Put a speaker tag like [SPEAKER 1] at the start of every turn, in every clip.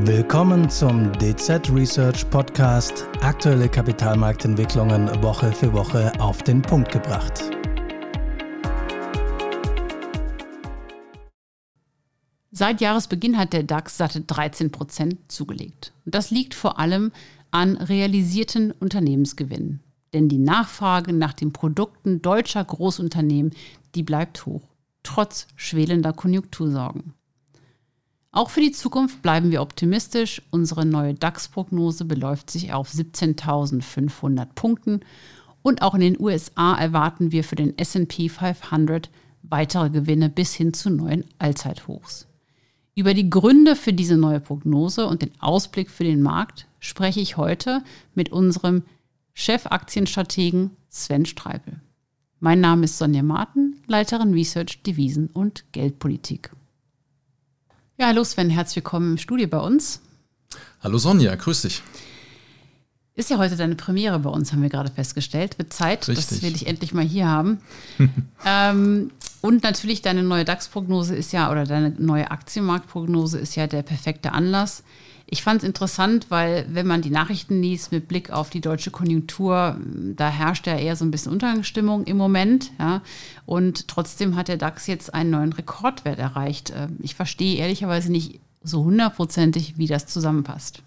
[SPEAKER 1] Willkommen zum DZ Research Podcast. Aktuelle Kapitalmarktentwicklungen Woche für Woche auf den Punkt gebracht.
[SPEAKER 2] Seit Jahresbeginn hat der DAX satte 13 Prozent zugelegt. das liegt vor allem an realisierten Unternehmensgewinnen. Denn die Nachfrage nach den Produkten deutscher Großunternehmen, die bleibt hoch, trotz schwelender Konjunktursorgen. Auch für die Zukunft bleiben wir optimistisch. Unsere neue DAX-Prognose beläuft sich auf 17.500 Punkten. Und auch in den USA erwarten wir für den SP 500 weitere Gewinne bis hin zu neuen Allzeithochs. Über die Gründe für diese neue Prognose und den Ausblick für den Markt spreche ich heute mit unserem Chefaktienstrategen Sven Streipel. Mein Name ist Sonja Martin, Leiterin Research, Devisen und Geldpolitik. Ja, hallo Sven, herzlich willkommen im Studio bei uns.
[SPEAKER 3] Hallo Sonja, grüß dich.
[SPEAKER 2] Ist ja heute deine Premiere bei uns, haben wir gerade festgestellt. Wird Zeit, Richtig. dass wir dich endlich mal hier haben. ähm, und natürlich deine neue DAX-Prognose ist ja, oder deine neue Aktienmarktprognose ist ja der perfekte Anlass, ich fand es interessant, weil wenn man die Nachrichten liest mit Blick auf die deutsche Konjunktur, da herrscht ja eher so ein bisschen Untergangsstimmung im Moment. Ja, und trotzdem hat der DAX jetzt einen neuen Rekordwert erreicht. Äh, ich verstehe ehrlicherweise nicht so hundertprozentig, wie das zusammenpasst.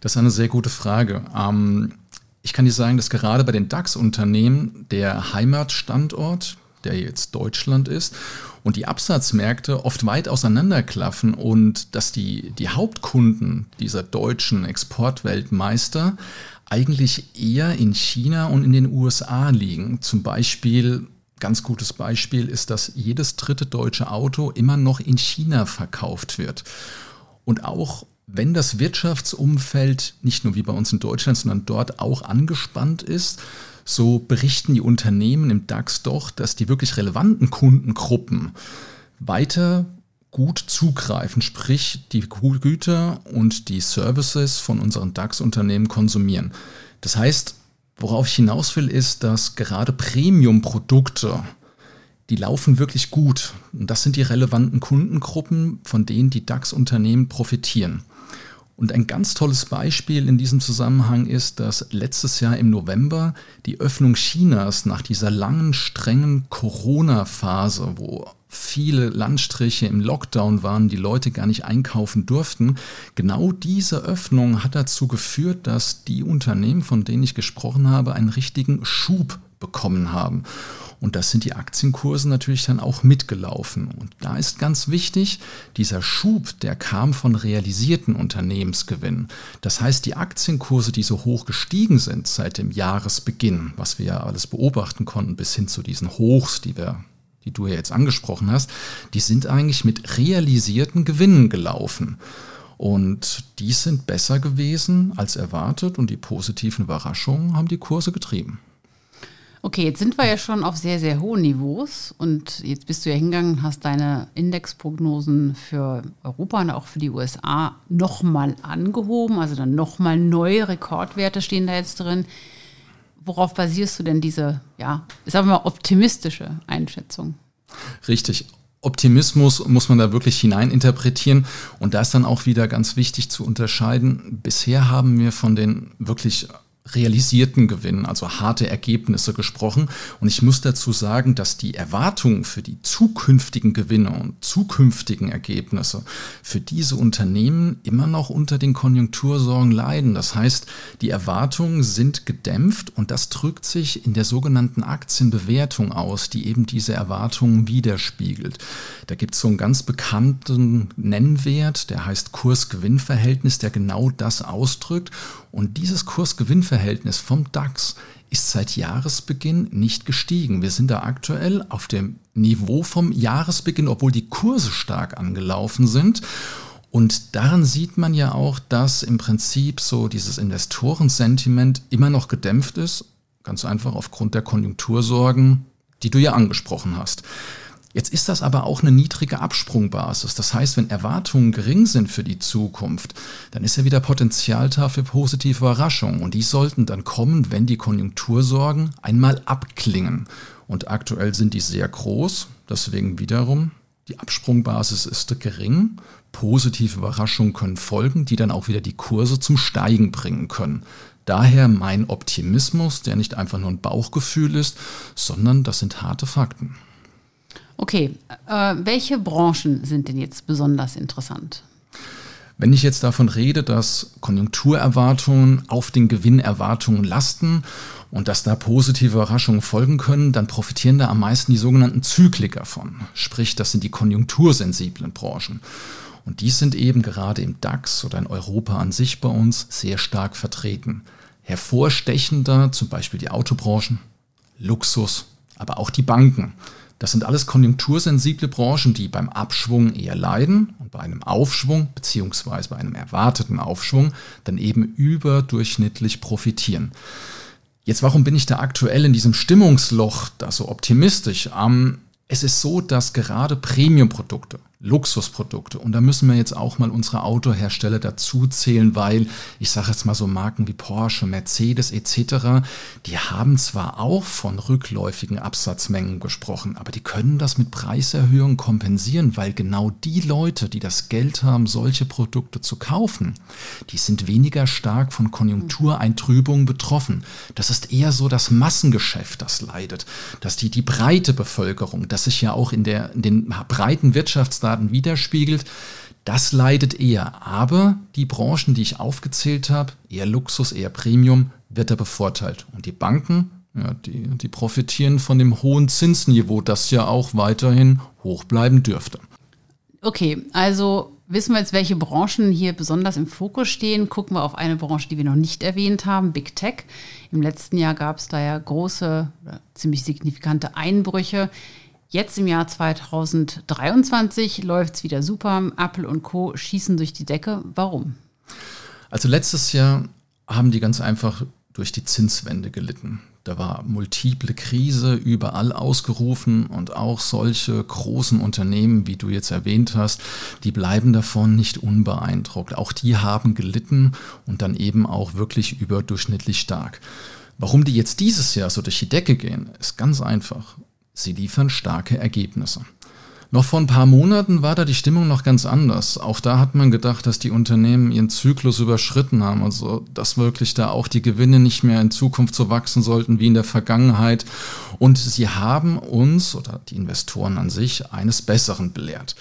[SPEAKER 3] Das ist eine sehr gute Frage. Ähm, ich kann dir sagen, dass gerade bei den DAX-Unternehmen der Heimatstandort, der jetzt Deutschland ist, und die Absatzmärkte oft weit auseinanderklaffen und dass die, die Hauptkunden dieser deutschen Exportweltmeister eigentlich eher in China und in den USA liegen. Zum Beispiel, ganz gutes Beispiel ist, dass jedes dritte deutsche Auto immer noch in China verkauft wird. Und auch wenn das Wirtschaftsumfeld nicht nur wie bei uns in Deutschland, sondern dort auch angespannt ist, so berichten die Unternehmen im DAX doch, dass die wirklich relevanten Kundengruppen weiter gut zugreifen, sprich die Güter und die Services von unseren DAX-Unternehmen konsumieren. Das heißt, worauf ich hinaus will, ist, dass gerade Premium-Produkte, die laufen wirklich gut. Und das sind die relevanten Kundengruppen, von denen die DAX-Unternehmen profitieren. Und ein ganz tolles Beispiel in diesem Zusammenhang ist, dass letztes Jahr im November die Öffnung Chinas nach dieser langen, strengen Corona-Phase, wo viele Landstriche im Lockdown waren, die Leute gar nicht einkaufen durften. Genau diese Öffnung hat dazu geführt, dass die Unternehmen, von denen ich gesprochen habe, einen richtigen Schub bekommen haben. Und das sind die Aktienkurse natürlich dann auch mitgelaufen. Und da ist ganz wichtig, dieser Schub, der kam von realisierten Unternehmensgewinnen. Das heißt, die Aktienkurse, die so hoch gestiegen sind seit dem Jahresbeginn, was wir ja alles beobachten konnten, bis hin zu diesen Hochs, die wir die du ja jetzt angesprochen hast, die sind eigentlich mit realisierten Gewinnen gelaufen. Und die sind besser gewesen als erwartet und die positiven Überraschungen haben die Kurse getrieben.
[SPEAKER 2] Okay, jetzt sind wir ja schon auf sehr, sehr hohen Niveaus und jetzt bist du ja hingegangen, hast deine Indexprognosen für Europa und auch für die USA nochmal angehoben, also dann nochmal neue Rekordwerte stehen da jetzt drin. Worauf basierst du denn diese, ja, sagen wir mal, optimistische Einschätzung?
[SPEAKER 3] Richtig. Optimismus muss man da wirklich hineininterpretieren. Und da ist dann auch wieder ganz wichtig zu unterscheiden. Bisher haben wir von den wirklich realisierten Gewinnen, also harte Ergebnisse gesprochen. Und ich muss dazu sagen, dass die Erwartungen für die zukünftigen Gewinne und zukünftigen Ergebnisse für diese Unternehmen immer noch unter den Konjunktursorgen leiden. Das heißt, die Erwartungen sind gedämpft und das drückt sich in der sogenannten Aktienbewertung aus, die eben diese Erwartungen widerspiegelt. Da gibt es so einen ganz bekannten Nennwert, der heißt Kurs-Gewinn-Verhältnis, der genau das ausdrückt. Und dieses Kurs-Gewinn-Verhältnis vom DAX ist seit Jahresbeginn nicht gestiegen. Wir sind da aktuell auf dem Niveau vom Jahresbeginn, obwohl die Kurse stark angelaufen sind. Und daran sieht man ja auch, dass im Prinzip so dieses Investorensentiment immer noch gedämpft ist, ganz einfach aufgrund der Konjunktursorgen, die du ja angesprochen hast. Jetzt ist das aber auch eine niedrige Absprungbasis. Das heißt, wenn Erwartungen gering sind für die Zukunft, dann ist ja wieder Potenzial da für positive Überraschungen. Und die sollten dann kommen, wenn die Konjunktursorgen einmal abklingen. Und aktuell sind die sehr groß. Deswegen wiederum Die Absprungbasis ist gering, positive Überraschungen können folgen, die dann auch wieder die Kurse zum Steigen bringen können. Daher mein Optimismus, der nicht einfach nur ein Bauchgefühl ist, sondern das sind harte Fakten.
[SPEAKER 2] Okay, äh, welche Branchen sind denn jetzt besonders interessant?
[SPEAKER 3] Wenn ich jetzt davon rede, dass Konjunkturerwartungen auf den Gewinnerwartungen lasten und dass da positive Überraschungen folgen können, dann profitieren da am meisten die sogenannten Zykliker von. Sprich, das sind die konjunktursensiblen Branchen. Und die sind eben gerade im DAX oder in Europa an sich bei uns sehr stark vertreten. Hervorstechender zum Beispiel die Autobranchen, Luxus, aber auch die Banken. Das sind alles konjunktursensible Branchen, die beim Abschwung eher leiden und bei einem Aufschwung beziehungsweise bei einem erwarteten Aufschwung dann eben überdurchschnittlich profitieren. Jetzt, warum bin ich da aktuell in diesem Stimmungsloch da so optimistisch? Ähm, es ist so, dass gerade Premium-Produkte, Luxusprodukte. Und da müssen wir jetzt auch mal unsere Autohersteller dazu zählen, weil ich sage jetzt mal so Marken wie Porsche, Mercedes etc., die haben zwar auch von rückläufigen Absatzmengen gesprochen, aber die können das mit Preiserhöhungen kompensieren, weil genau die Leute, die das Geld haben, solche Produkte zu kaufen, die sind weniger stark von Konjunktureintrübungen betroffen. Das ist eher so das Massengeschäft, das leidet, dass die, die breite Bevölkerung, das sich ja auch in, der, in den breiten Wirtschaftsdaten Daten widerspiegelt. Das leidet eher. Aber die Branchen, die ich aufgezählt habe, eher Luxus, eher Premium, wird da bevorteilt. Und die Banken, ja, die, die profitieren von dem hohen Zinsniveau, das ja auch weiterhin hoch bleiben dürfte.
[SPEAKER 2] Okay, also wissen wir jetzt, welche Branchen hier besonders im Fokus stehen. Gucken wir auf eine Branche, die wir noch nicht erwähnt haben, Big Tech. Im letzten Jahr gab es da ja große, ziemlich signifikante Einbrüche. Jetzt im Jahr 2023 läuft es wieder super. Apple und Co. schießen durch die Decke. Warum?
[SPEAKER 3] Also letztes Jahr haben die ganz einfach durch die Zinswende gelitten. Da war multiple Krise überall ausgerufen und auch solche großen Unternehmen, wie du jetzt erwähnt hast, die bleiben davon nicht unbeeindruckt. Auch die haben gelitten und dann eben auch wirklich überdurchschnittlich stark. Warum die jetzt dieses Jahr so durch die Decke gehen, ist ganz einfach. Sie liefern starke Ergebnisse. Noch vor ein paar Monaten war da die Stimmung noch ganz anders. Auch da hat man gedacht, dass die Unternehmen ihren Zyklus überschritten haben, also dass wirklich da auch die Gewinne nicht mehr in Zukunft so wachsen sollten wie in der Vergangenheit. Und sie haben uns oder die Investoren an sich eines Besseren belehrt.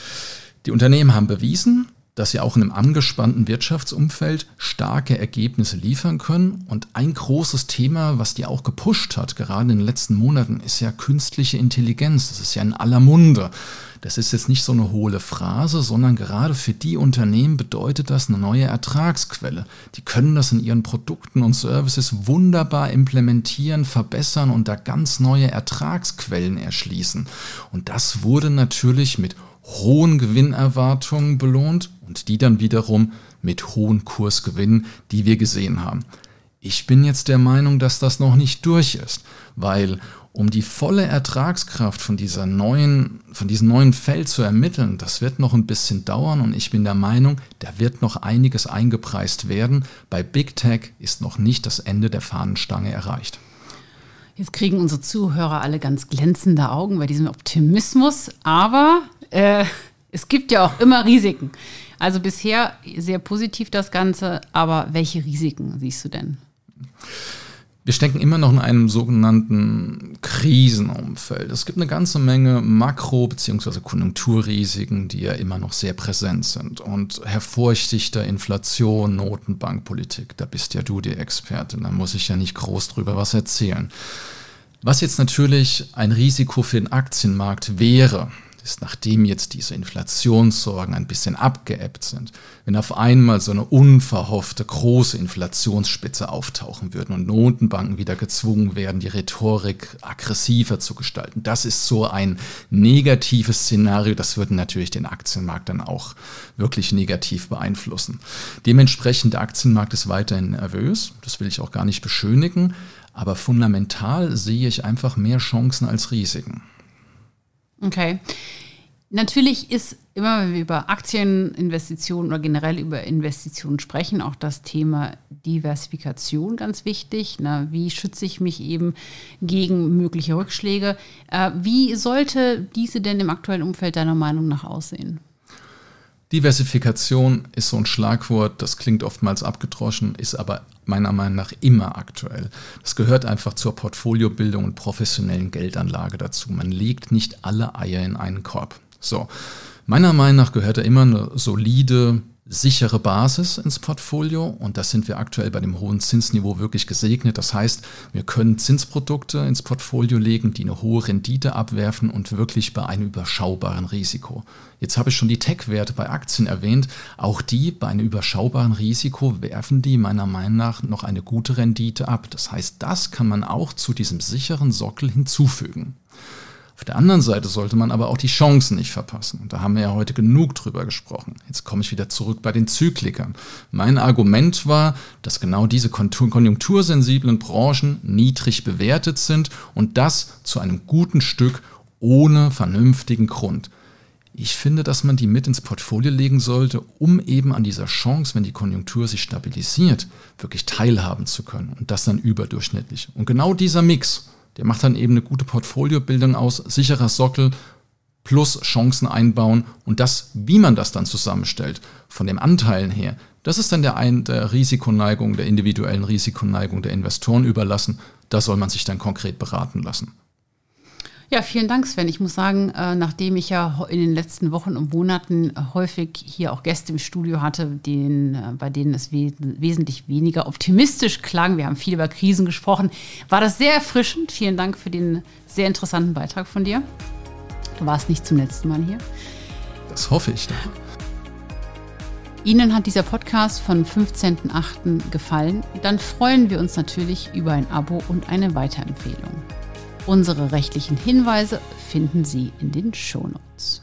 [SPEAKER 3] Die Unternehmen haben bewiesen, dass sie auch in einem angespannten Wirtschaftsumfeld starke Ergebnisse liefern können. Und ein großes Thema, was die auch gepusht hat, gerade in den letzten Monaten, ist ja künstliche Intelligenz. Das ist ja in aller Munde. Das ist jetzt nicht so eine hohle Phrase, sondern gerade für die Unternehmen bedeutet das eine neue Ertragsquelle. Die können das in ihren Produkten und Services wunderbar implementieren, verbessern und da ganz neue Ertragsquellen erschließen. Und das wurde natürlich mit hohen Gewinnerwartungen belohnt und die dann wiederum mit hohen Kursgewinnen, die wir gesehen haben. Ich bin jetzt der Meinung, dass das noch nicht durch ist, weil um die volle Ertragskraft von dieser neuen, von diesem neuen Feld zu ermitteln, das wird noch ein bisschen dauern und ich bin der Meinung, da wird noch einiges eingepreist werden. Bei Big Tech ist noch nicht das Ende der Fahnenstange erreicht.
[SPEAKER 2] Jetzt kriegen unsere Zuhörer alle ganz glänzende Augen bei diesem Optimismus, aber äh, es gibt ja auch immer Risiken. Also bisher sehr positiv das Ganze, aber welche Risiken siehst du denn?
[SPEAKER 3] Wir stecken immer noch in einem sogenannten Krisenumfeld. Es gibt eine ganze Menge Makro- bzw. Konjunkturrisiken, die ja immer noch sehr präsent sind. Und hervorstichter Inflation, Notenbankpolitik, da bist ja du die Expertin, da muss ich ja nicht groß drüber was erzählen. Was jetzt natürlich ein Risiko für den Aktienmarkt wäre, ist, nachdem jetzt diese Inflationssorgen ein bisschen abgeebbt sind, wenn auf einmal so eine unverhoffte große Inflationsspitze auftauchen würden und Notenbanken wieder gezwungen werden, die Rhetorik aggressiver zu gestalten. Das ist so ein negatives Szenario, das würde natürlich den Aktienmarkt dann auch wirklich negativ beeinflussen. Dementsprechend der Aktienmarkt ist weiterhin nervös, das will ich auch gar nicht beschönigen, aber fundamental sehe ich einfach mehr Chancen als Risiken.
[SPEAKER 2] Okay. Natürlich ist immer, wenn wir über Aktieninvestitionen oder generell über Investitionen sprechen, auch das Thema Diversifikation ganz wichtig. Na, wie schütze ich mich eben gegen mögliche Rückschläge? Äh, wie sollte diese denn im aktuellen Umfeld deiner Meinung nach aussehen?
[SPEAKER 3] Diversifikation ist so ein Schlagwort, das klingt oftmals abgedroschen, ist aber meiner Meinung nach immer aktuell. Das gehört einfach zur Portfoliobildung und professionellen Geldanlage dazu. Man legt nicht alle Eier in einen Korb. So, meiner Meinung nach gehört da immer eine solide, sichere Basis ins Portfolio und das sind wir aktuell bei dem hohen Zinsniveau wirklich gesegnet. Das heißt, wir können Zinsprodukte ins Portfolio legen, die eine hohe Rendite abwerfen und wirklich bei einem überschaubaren Risiko. Jetzt habe ich schon die Tech-Werte bei Aktien erwähnt. Auch die bei einem überschaubaren Risiko werfen die meiner Meinung nach noch eine gute Rendite ab. Das heißt, das kann man auch zu diesem sicheren Sockel hinzufügen. Auf der anderen Seite sollte man aber auch die Chancen nicht verpassen. Da haben wir ja heute genug drüber gesprochen. Jetzt komme ich wieder zurück bei den Zyklikern. Mein Argument war, dass genau diese konjunktursensiblen Branchen niedrig bewertet sind und das zu einem guten Stück ohne vernünftigen Grund. Ich finde, dass man die mit ins Portfolio legen sollte, um eben an dieser Chance, wenn die Konjunktur sich stabilisiert, wirklich teilhaben zu können. Und das dann überdurchschnittlich. Und genau dieser Mix, der macht dann eben eine gute Portfoliobildung aus, sicherer Sockel plus Chancen einbauen und das, wie man das dann zusammenstellt, von den Anteilen her, das ist dann der, ein, der Risikoneigung, der individuellen Risikoneigung der Investoren überlassen. Da soll man sich dann konkret beraten lassen.
[SPEAKER 2] Ja, vielen Dank, Sven. Ich muss sagen, äh, nachdem ich ja in den letzten Wochen und Monaten häufig hier auch Gäste im Studio hatte, den, äh, bei denen es we wesentlich weniger optimistisch klang, wir haben viel über Krisen gesprochen, war das sehr erfrischend. Vielen Dank für den sehr interessanten Beitrag von dir. Du warst nicht zum letzten Mal hier.
[SPEAKER 3] Das hoffe ich doch.
[SPEAKER 2] Ihnen hat dieser Podcast von 15.08. gefallen, dann freuen wir uns natürlich über ein Abo und eine Weiterempfehlung. Unsere rechtlichen Hinweise finden Sie in den Shownotes.